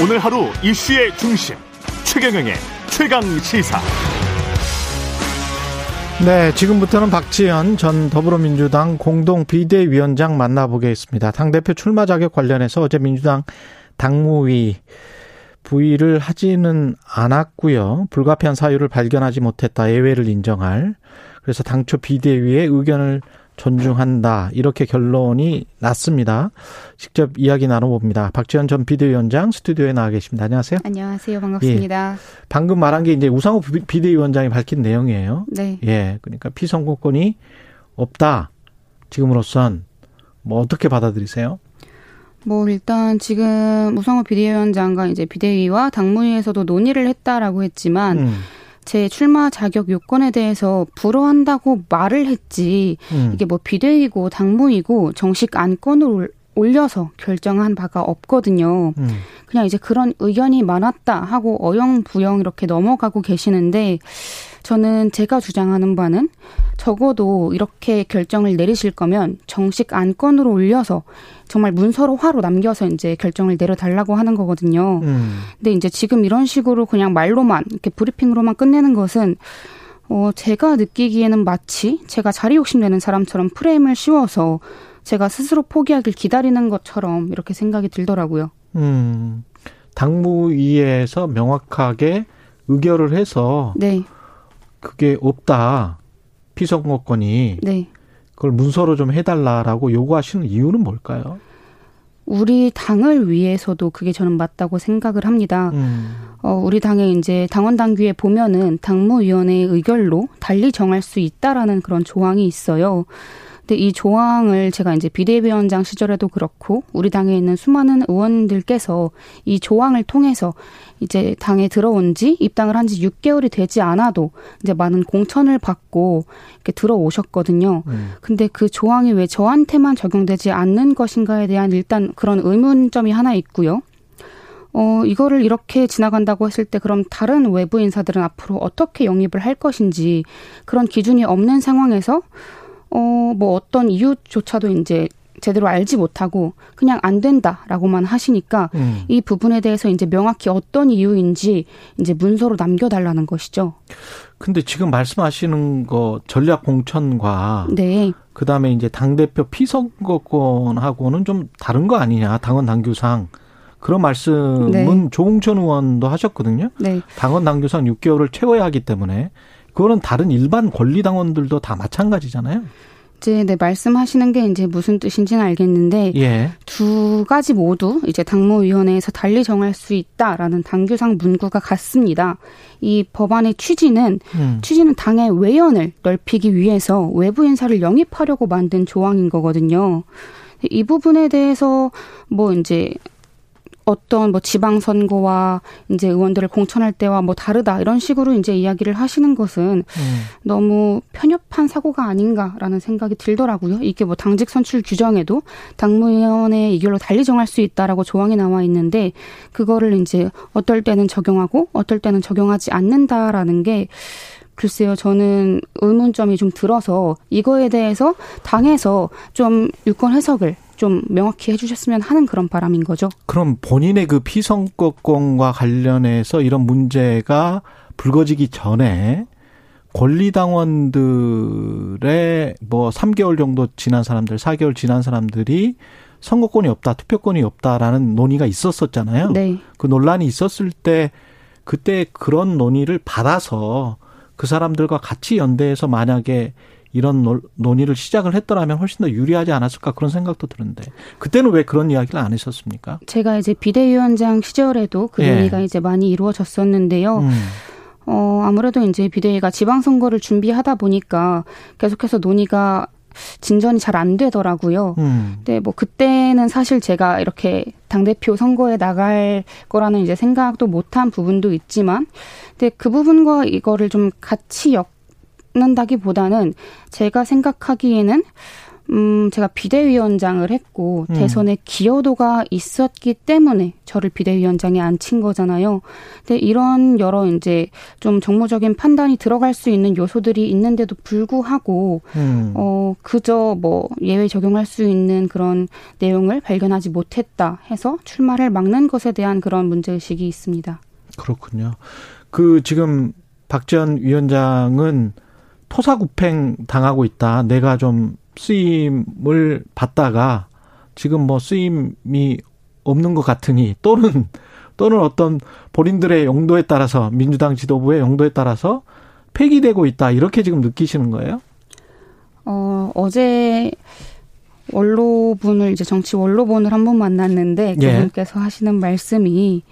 오늘 하루 이슈의 중심 최경영의 최강 시사. 네, 지금부터는 박지현 전 더불어민주당 공동 비대위원장 만나보겠습니다. 당 대표 출마 자격 관련해서 어제 민주당 당무위 부의를 하지는 않았고요. 불가피한 사유를 발견하지 못했다. 예외를 인정할. 그래서 당초 비대위의 의견을 존중한다. 이렇게 결론이 났습니다. 직접 이야기 나눠봅니다. 박지원 전 비대위원장 스튜디오에 나와 계십니다. 안녕하세요. 안녕하세요. 반갑습니다. 예. 방금 말한 게 이제 우상호 비대위원장이 밝힌 내용이에요. 네. 예. 그러니까 피선거권이 없다. 지금으로선 뭐 어떻게 받아들이세요? 뭐 일단 지금 우상호 비대위원장과 이제 비대위와 당무위에서도 논의를 했다라고 했지만 음. 제 출마 자격 요건에 대해서 불허한다고 말을 했지 음. 이게 뭐 비대위고 당무이고 정식 안건을 올려서 결정한 바가 없거든요. 음. 그냥 이제 그런 의견이 많았다 하고 어영부영 이렇게 넘어가고 계시는데 저는 제가 주장하는 바는 적어도 이렇게 결정을 내리실 거면 정식 안건으로 올려서 정말 문서로 화로 남겨서 이제 결정을 내려달라고 하는 거거든요. 음. 근데 이제 지금 이런 식으로 그냥 말로만 이렇게 브리핑으로만 끝내는 것은 어 제가 느끼기에는 마치 제가 자리 욕심내는 사람처럼 프레임을 씌워서 제가 스스로 포기하길 기다리는 것처럼 이렇게 생각이 들더라고요. 음. 당무위에서 명확하게 의결을 해서 네. 그게 없다. 피선거권이. 네. 그걸 문서로 좀 해달라라고 요구하시는 이유는 뭘까요? 우리 당을 위해서도 그게 저는 맞다고 생각을 합니다. 음. 어, 우리 당의 이제 당원 당규에 보면은 당무위원회의 의결로 달리 정할 수 있다라는 그런 조항이 있어요. 근데 이 조항을 제가 이제 비대위원장 시절에도 그렇고 우리 당에 있는 수많은 의원들께서 이 조항을 통해서 이제 당에 들어온 지 입당을 한 지 6개월이 되지 않아도 이제 많은 공천을 받고 이렇게 들어오셨거든요. 음. 근데 그 조항이 왜 저한테만 적용되지 않는 것인가에 대한 일단 그런 의문점이 하나 있고요. 어, 이거를 이렇게 지나간다고 했을 때 그럼 다른 외부 인사들은 앞으로 어떻게 영입을 할 것인지 그런 기준이 없는 상황에서 어, 뭐 어떤 이유조차도 이제 제대로 알지 못하고 그냥 안 된다라고만 하시니까 음. 이 부분에 대해서 이제 명확히 어떤 이유인지 이제 문서로 남겨달라는 것이죠. 근데 지금 말씀하시는 거 전략 공천과 네. 그다음에 이제 당 대표 피선거권하고는 좀 다른 거 아니냐 당원 당규상 그런 말씀은 네. 조홍천 의원도 하셨거든요. 네. 당원 당규상 6개월을 채워야 하기 때문에 그거는 다른 일반 권리 당원들도 다 마찬가지잖아요. 이제 네 말씀하시는 게 이제 무슨 뜻인지는 알겠는데 예. 두 가지 모두 이제 당무위원회에서 달리 정할 수 있다라는 당규상 문구가 같습니다. 이 법안의 취지는 음. 취지는 당의 외연을 넓히기 위해서 외부 인사를 영입하려고 만든 조항인 거거든요. 이 부분에 대해서 뭐 이제 어떤 뭐 지방선거와 이제 의원들을 공천할 때와 뭐 다르다 이런 식으로 이제 이야기를 하시는 것은 음. 너무 편협한 사고가 아닌가라는 생각이 들더라고요. 이게 뭐 당직 선출 규정에도 당무위원회 이결로 달리 정할 수 있다라고 조항이 나와 있는데 그거를 이제 어떨 때는 적용하고 어떨 때는 적용하지 않는다라는 게 글쎄요, 저는 의문점이 좀 들어서 이거에 대해서 당에서 좀 유권 해석을 좀 명확히 해주셨으면 하는 그런 바람인 거죠. 그럼 본인의 그 피선거권과 관련해서 이런 문제가 불거지기 전에 권리당원들의 뭐 3개월 정도 지난 사람들, 4개월 지난 사람들이 선거권이 없다, 투표권이 없다라는 논의가 있었었잖아요. 네. 그 논란이 있었을 때 그때 그런 논의를 받아서 그 사람들과 같이 연대해서 만약에 이런 논의를 시작을 했더라면 훨씬 더 유리하지 않았을까 그런 생각도 드는데 그때는 왜 그런 이야기를 안 했었습니까? 제가 이제 비대위원장 시절에도 그 예. 논의가 이제 많이 이루어졌었는데요. 음. 어, 아무래도 이제 비대위가 지방선거를 준비하다 보니까 계속해서 논의가 진전이 잘 안 되더라고요. 음. 근데 뭐 그때는 사실 제가 이렇게 당 대표 선거에 나갈 거라는 이제 생각도 못한 부분도 있지만, 근데 그 부분과 이거를 좀 같이 엮, 는다기보다는 제가 생각하기에는 음, 제가 비대위원장을 했고, 음. 대선에 기여도가 있었기 때문에 저를 비대위원장에 앉힌 거잖아요. 근데 이런 여러 이제 좀 정무적인 판단이 들어갈 수 있는 요소들이 있는데도 불구하고, 음. 어, 그저 뭐 예외 적용할 수 있는 그런 내용을 발견하지 못했다 해서 출마를 막는 것에 대한 그런 문제 의식이 있습니다. 그렇군요. 그 지금 박지원 위원장은 토사구팽 당하고 있다. 내가 좀 쓰임을 받다가 지금 뭐 쓰임이 없는 것 같으니 또는 또는 어떤 본인들의 용도에 따라서 민주당 지도부의 용도에 따라서 폐기되고 있다 이렇게 지금 느끼시는 거예요? 어 어제 원로분을 이제 정치 원로분을 한 번 만났는데 예. 그분께서 하시는 말씀이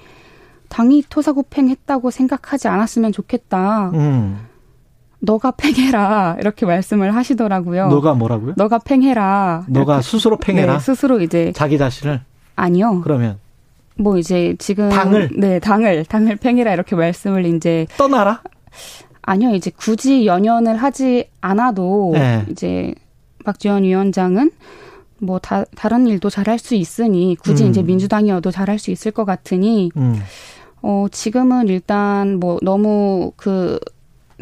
당이 토사구팽했다고 생각하지 않았으면 좋겠다. 음. 너가 팽해라 이렇게 말씀을 하시더라고요. 너가 뭐라고요? 너가 팽해라. 너가 이렇게. 스스로 팽해라. 네, 스스로 이제 자기 자신을 아니요. 그러면 뭐 이제 지금 당을 네 당을 당을 팽해라 이렇게 말씀을 이제 떠나라. 아니요 이제 굳이 연연을 하지 않아도 네. 이제 박지원 위원장은 뭐 다, 다른 일도 잘할 수 있으니 굳이 음. 이제 민주당이어도 잘할 수 있을 것 같으니 음. 어 지금은 일단 뭐 너무 그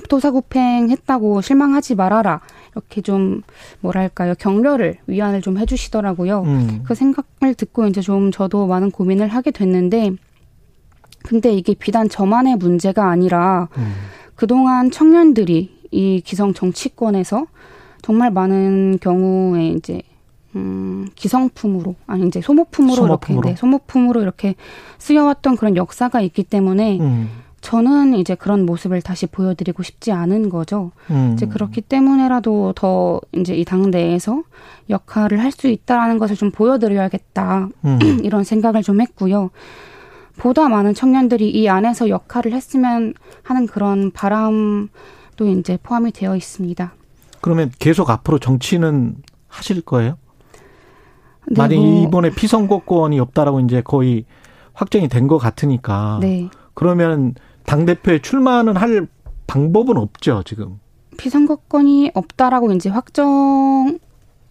토사구팽했다고 실망하지 말아라. 이렇게 좀 뭐랄까요 격려를 위안을 좀 해주시더라고요. 음. 그 생각을 듣고 이제 좀 저도 많은 고민을 하게 됐는데 근데 이게 비단 저만의 문제가 아니라 음. 그동안 청년들이 이 기성 정치권에서 정말 많은 경우에 이제 음, 기성품으로 아니 이제 소모품으로, 소모품으로. 이렇게 네, 소모품으로 이렇게 쓰여왔던 그런 역사가 있기 때문에 음. 저는 이제 그런 모습을 다시 보여드리고 싶지 않은 거죠. 음. 이제 그렇기 때문에라도 더 이제 이 당 내에서 역할을 할 수 있다라는 것을 좀 보여드려야겠다. 음. 이런 생각을 좀 했고요. 보다 많은 청년들이 이 안에서 역할을 했으면 하는 그런 바람도 이제 포함이 되어 있습니다. 그러면 계속 앞으로 정치는 하실 거예요? 네, 만약 뭐. 이번에 피선거권이 없다라고 이제 거의 확정이 된 것 같으니까. 네. 그러면 당 대표에 출마는 할 방법은 없죠, 지금. 비선거권이 없다라고 이제 확정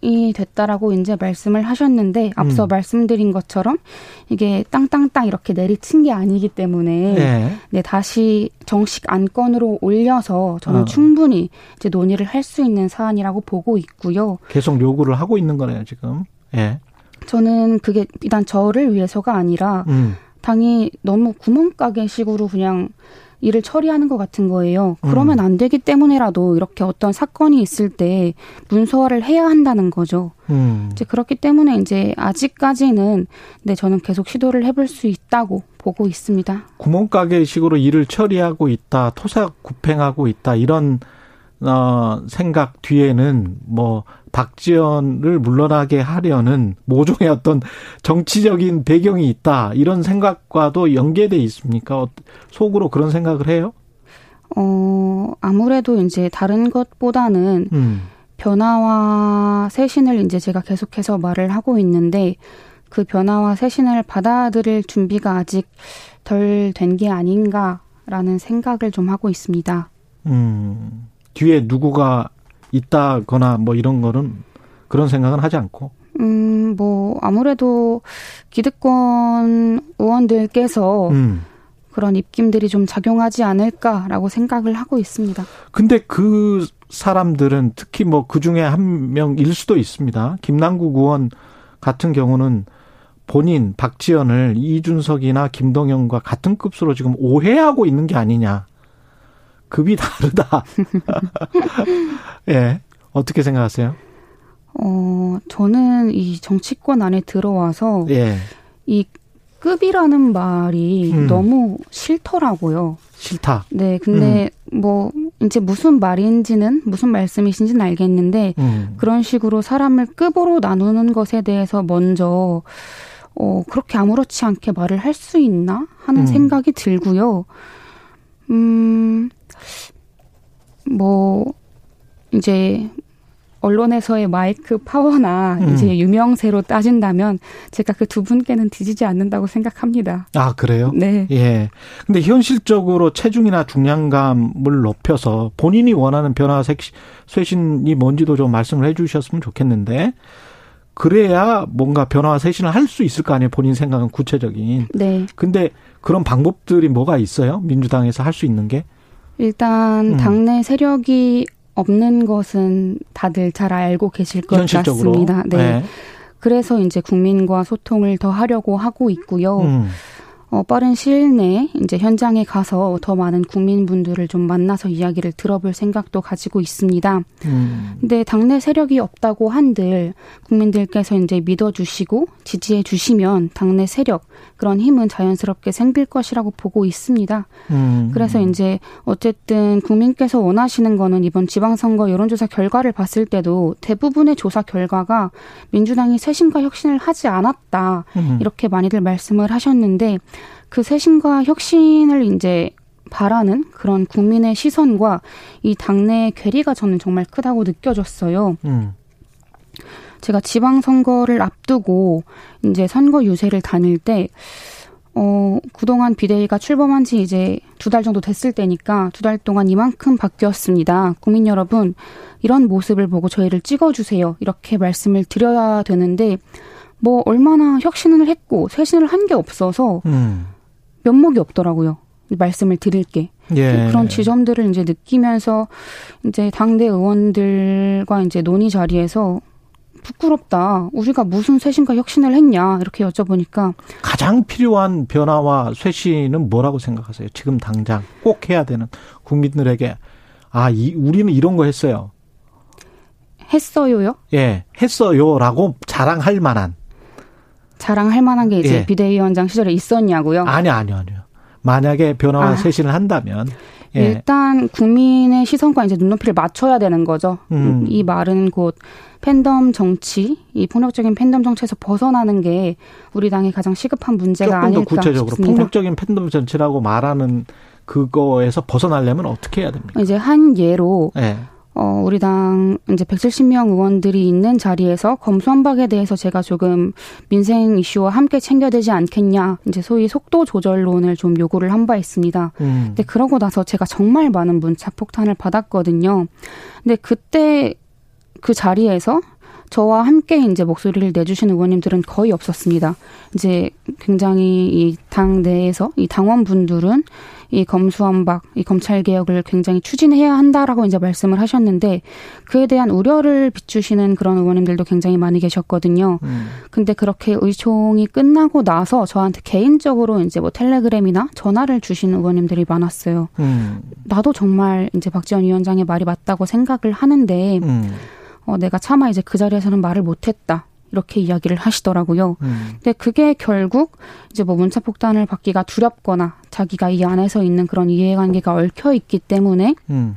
이 됐다라고 이제 말씀을 하셨는데 앞서 음. 말씀드린 것처럼 이게 땅땅땅 이렇게 내리친 게 아니기 때문에 네, 네 다시 정식 안건으로 올려서 저는 어. 충분히 이제 논의를 할 수 있는 사안이라고 보고 있고요. 계속 요구를 하고 있는 거네요, 지금. 예. 저는 그게 일단 저를 위해서가 아니라 음. 당이 너무 구멍가게식으로 그냥 일을 처리하는 것 같은 거예요. 그러면 음. 안 되기 때문에라도 이렇게 어떤 사건이 있을 때 문서화를 해야 한다는 거죠. 음. 이제 그렇기 때문에 이제 아직까지는 네 저는 계속 시도를 해볼 수 있다고 보고 있습니다. 구멍가게식으로 일을 처리하고 있다, 토사구팽하고 있다 이런 어, 생각 뒤에는 뭐 박지원을 물러나게 하려는 모종의 어떤 정치적인 배경이 있다 이런 생각과도 연계돼 있습니까? 어, 속으로 그런 생각을 해요? 어 아무래도 이제 다른 것보다는 음. 변화와 쇄신을 이제 제가 계속해서 말을 하고 있는데 그 변화와 쇄신을 받아들일 준비가 아직 덜 된 게 아닌가라는 생각을 좀 하고 있습니다. 음. 뒤에 누구가 있다거나 뭐 이런 거는 그런 생각은 하지 않고. 음, 뭐 아무래도 기득권 의원들께서 음. 그런 입김들이 좀 작용하지 않을까라고 생각을 하고 있습니다. 근데 그 사람들은 특히 뭐 그 중에 한 명일 수도 있습니다. 김남국 의원 같은 경우는 본인 박지원을 이준석이나 김동영과 같은 급수로 지금 오해하고 있는 게 아니냐. 급이 다르다. 예. 어떻게 생각하세요? 어, 저는 이 정치권 안에 들어와서 예. 이 급이라는 말이 음. 너무 싫더라고요. 싫다. 네, 근데 음. 뭐 이제 무슨 말인지는 무슨 말씀이신지는 알겠는데 음. 그런 식으로 사람을 급으로 나누는 것에 대해서 먼저 어 그렇게 아무렇지 않게 말을 할 수 있나 하는 음. 생각이 들고요. 음, 뭐, 이제, 언론에서의 마이크 파워나 음. 이제 유명세로 따진다면 제가 그 두 분께는 뒤지지 않는다고 생각합니다. 아, 그래요? 네. 예. 근데 현실적으로 체중이나 중량감을 높여서 본인이 원하는 변화 쇄신이 뭔지도 좀 말씀을 해 주셨으면 좋겠는데 그래야 뭔가 변화와 쇄신을 할 수 있을 거 아니에요. 본인 생각은 구체적인. 네. 근데 그런 방법들이 뭐가 있어요? 민주당에서 할 수 있는 게? 일단 음. 당내 세력이 없는 것은 다들 잘 알고 계실 것 현실적으로. 같습니다. 네. 네. 그래서 이제 국민과 소통을 더 하려고 하고 있고요. 음. 어, 빠른 시일 내에 이제 현장에 가서 더 많은 국민분들을 좀 만나서 이야기를 들어볼 생각도 가지고 있습니다. 음. 근데 당내 세력이 없다고 한들 국민들께서 이제 믿어주시고 지지해 주시면 당내 세력 그런 힘은 자연스럽게 생길 것이라고 보고 있습니다. 음. 그래서 이제 어쨌든 국민께서 원하시는 거는 이번 지방선거 여론조사 결과를 봤을 때도 대부분의 조사 결과가 민주당이 쇄신과 혁신을 하지 않았다 음. 이렇게 많이들 말씀을 하셨는데 그 쇄신과 혁신을 이제 바라는 그런 국민의 시선과 이 당내의 괴리가 저는 정말 크다고 느껴졌어요. 음. 제가 지방선거를 앞두고 이제 선거 유세를 다닐 때, 어, 그동안 비대위가 출범한 지 이제 두 달 정도 됐을 때니까 두 달 동안 이만큼 바뀌었습니다. 국민 여러분, 이런 모습을 보고 저희를 찍어주세요. 이렇게 말씀을 드려야 되는데, 뭐, 얼마나 혁신을 했고, 쇄신을 한 게 없어서, 음. 면목이 없더라고요. 말씀을 드릴 게. 예. 그런 지점들을 이제 느끼면서 이제 당대 의원들과 이제 논의 자리에서 부끄럽다. 우리가 무슨 쇄신과 혁신을 했냐. 이렇게 여쭤보니까. 가장 필요한 변화와 쇄신은 뭐라고 생각하세요? 지금 당장 꼭 해야 되는 국민들에게. 아, 이, 우리는 이런 거 했어요. 했어요요? 예, 했어요라고 자랑할 만한. 자랑할 만한 게 이제 예. 비대위원장 시절에 있었냐고요? 아니요, 아니요, 아니요. 만약에 변화와 아. 쇄신을 한다면 예. 일단 국민의 시선과 이제 눈높이를 맞춰야 되는 거죠. 음. 이 말은 곧 팬덤 정치, 이 폭력적인 팬덤 정치에서 벗어나는 게 우리 당의 가장 시급한 문제가 아닐까 조금 더 구체적으로 싶습니다. 폭력적인 팬덤 정치라고 말하는 그거에서 벗어나려면 어떻게 해야 됩니까? 이제 한 예로 예. 어, 우리 당 이제 170명 의원들이 있는 자리에서 검수한박에 대해서 제가 조금 민생 이슈와 함께 챙겨야 되지 않겠냐. 이제 소위 속도 조절론을 좀 요구를 한 바 있습니다. 음. 근데 그러고 나서 제가 정말 많은 문자 폭탄을 받았거든요. 근데 그때 그 자리에서 저와 함께 이제 목소리를 내주신 의원님들은 거의 없었습니다. 이제 굉장히 이 당 내에서 이 당원분들은 이 검수완박, 이 검찰 개혁을 굉장히 추진해야 한다라고 이제 말씀을 하셨는데 그에 대한 우려를 비추시는 그런 의원님들도 굉장히 많이 계셨거든요. 음. 근데 그렇게 의총이 끝나고 나서 저한테 개인적으로 이제 뭐 텔레그램이나 전화를 주신 의원님들이 많았어요. 음. 나도 정말 이제 박지원 위원장의 말이 맞다고 생각을 하는데 음. 어, 내가 차마 이제 그 자리에서는 말을 못했다. 이렇게 이야기를 하시더라고요. 음. 근데 그게 결국 이제 뭐 문자 폭탄을 받기가 두렵거나 자기가 이 안에서 있는 그런 이해관계가 얽혀 있기 때문에 음.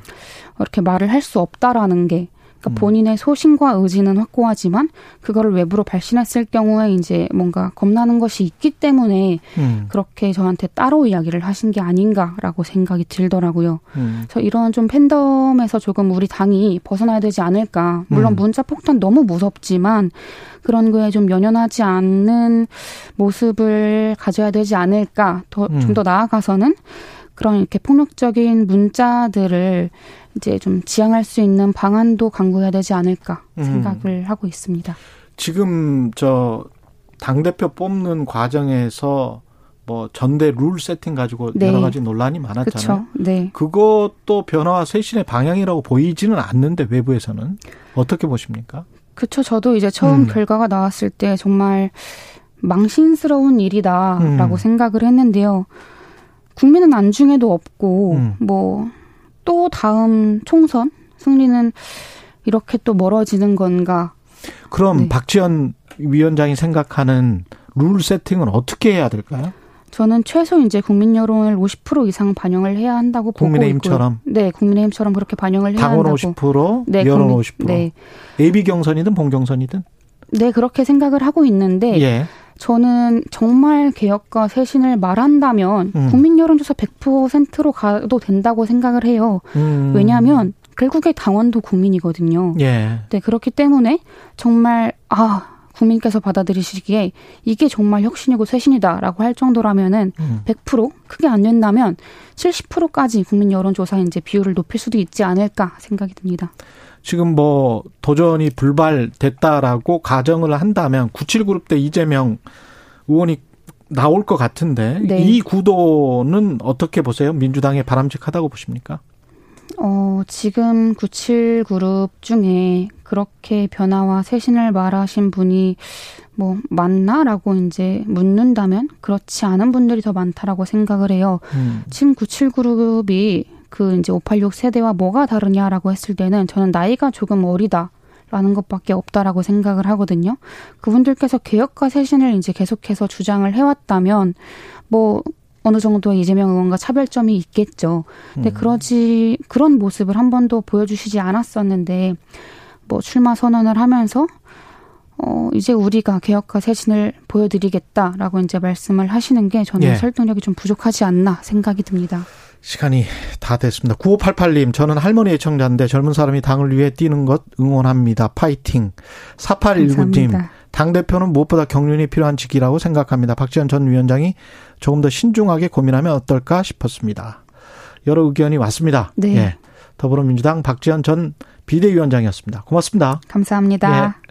이렇게 말을 할 수 없다라는 게 그러니까 음. 본인의 소신과 의지는 확고하지만 그거를 외부로 발신했을 경우에 이제 뭔가 겁나는 것이 있기 때문에 음. 그렇게 저한테 따로 이야기를 하신 게 아닌가라고 생각이 들더라고요. 음. 그래서 이런 좀 팬덤에서 조금 우리 당이 벗어나야 되지 않을까. 물론 음. 문자 폭탄 너무 무섭지만 그런 거에 좀 연연하지 않는 모습을 가져야 되지 않을까. 더 좀더 음. 나아가서는 그런 이렇게 폭력적인 문자들을 이제 좀 지향할 수 있는 방안도 강구해야 되지 않을까 음. 생각을 음. 하고 있습니다. 지금 저 당 대표 뽑는 과정에서 뭐 전대 룰 세팅 가지고 네. 여러 가지 논란이 많았잖아요. 그쵸. 네. 그것도 변화와 쇄신의 방향이라고 보이지는 않는데 외부에서는 어떻게 보십니까? 그렇죠. 저도 이제 처음 음. 결과가 나왔을 때 정말 망신스러운 일이다라고 음. 생각을 했는데요. 국민은 안중에도 없고 음. 뭐 또 다음 총선 승리는 이렇게 또 멀어지는 건가? 그럼 네. 박지원 위원장이 생각하는 룰 세팅은 어떻게 해야 될까요? 저는 최소 이제 국민 여론을 50% 이상 반영을 해야 한다고 보고 국민의힘처럼. 있고요. 네, 국민의힘처럼 그렇게 반영을 해야 당원 한다고. 50%, 네, 여론 국민, 50%. 네. 예비 경선이든 본 경선이든. 네, 그렇게 생각을 하고 있는데 예. 저는 정말 개혁과 쇄신을 말한다면 음. 국민 여론조사 100%로 가도 된다고 생각을 해요. 음. 왜냐하면 결국에 당원도 국민이거든요. 예. 네, 그렇기 때문에 정말 아 국민께서 받아들이시기에 이게 정말 혁신이고 쇄신이다라고 할 정도라면은 음. 100% 크게 안 된다면 70%까지 국민 여론조사 이제 비율을 높일 수도 있지 않을까 생각이 듭니다. 지금 뭐 도전이 불발됐다라고 가정을 한다면 97그룹 때 이재명 의원이 나올 것 같은데 네. 이 구도는 어떻게 보세요? 민주당에 바람직하다고 보십니까? 어, 지금 97 그룹 중에 그렇게 변화와 쇄신을 말하신 분이 뭐 맞나라고 이제 묻는다면 그렇지 않은 분들이 더 많다라고 생각을 해요. 음. 지금 97 그룹이 그 이제 586 세대와 뭐가 다르냐라고 했을 때는 저는 나이가 조금 어리다. 라는 것밖에 없다라고 생각을 하거든요. 그분들께서 개혁과 쇄신을 이제 계속해서 주장을 해왔다면 뭐 어느 정도 이재명 의원과 차별점이 있겠죠. 근데 음. 그러지 그런 모습을 한 번도 보여주시지 않았었는데 뭐 출마 선언을 하면서 어 이제 우리가 개혁과 쇄신을 보여드리겠다라고 이제 말씀을 하시는 게 저는 예. 설득력이 좀 부족하지 않나 생각이 듭니다. 시간이 다 됐습니다. 9588님, 저는 할머니 애청자인데 젊은 사람이 당을 위해 뛰는 것 응원합니다. 파이팅. 4819님, 당대표는 무엇보다 경륜이 필요한 직이라고 생각합니다. 박지원 전 위원장이 조금 더 신중하게 고민하면 어떨까 싶었습니다. 여러 의견이 왔습니다. 네. 예. 더불어민주당 박지원 전 비대위원장이었습니다. 고맙습니다. 감사합니다. 예.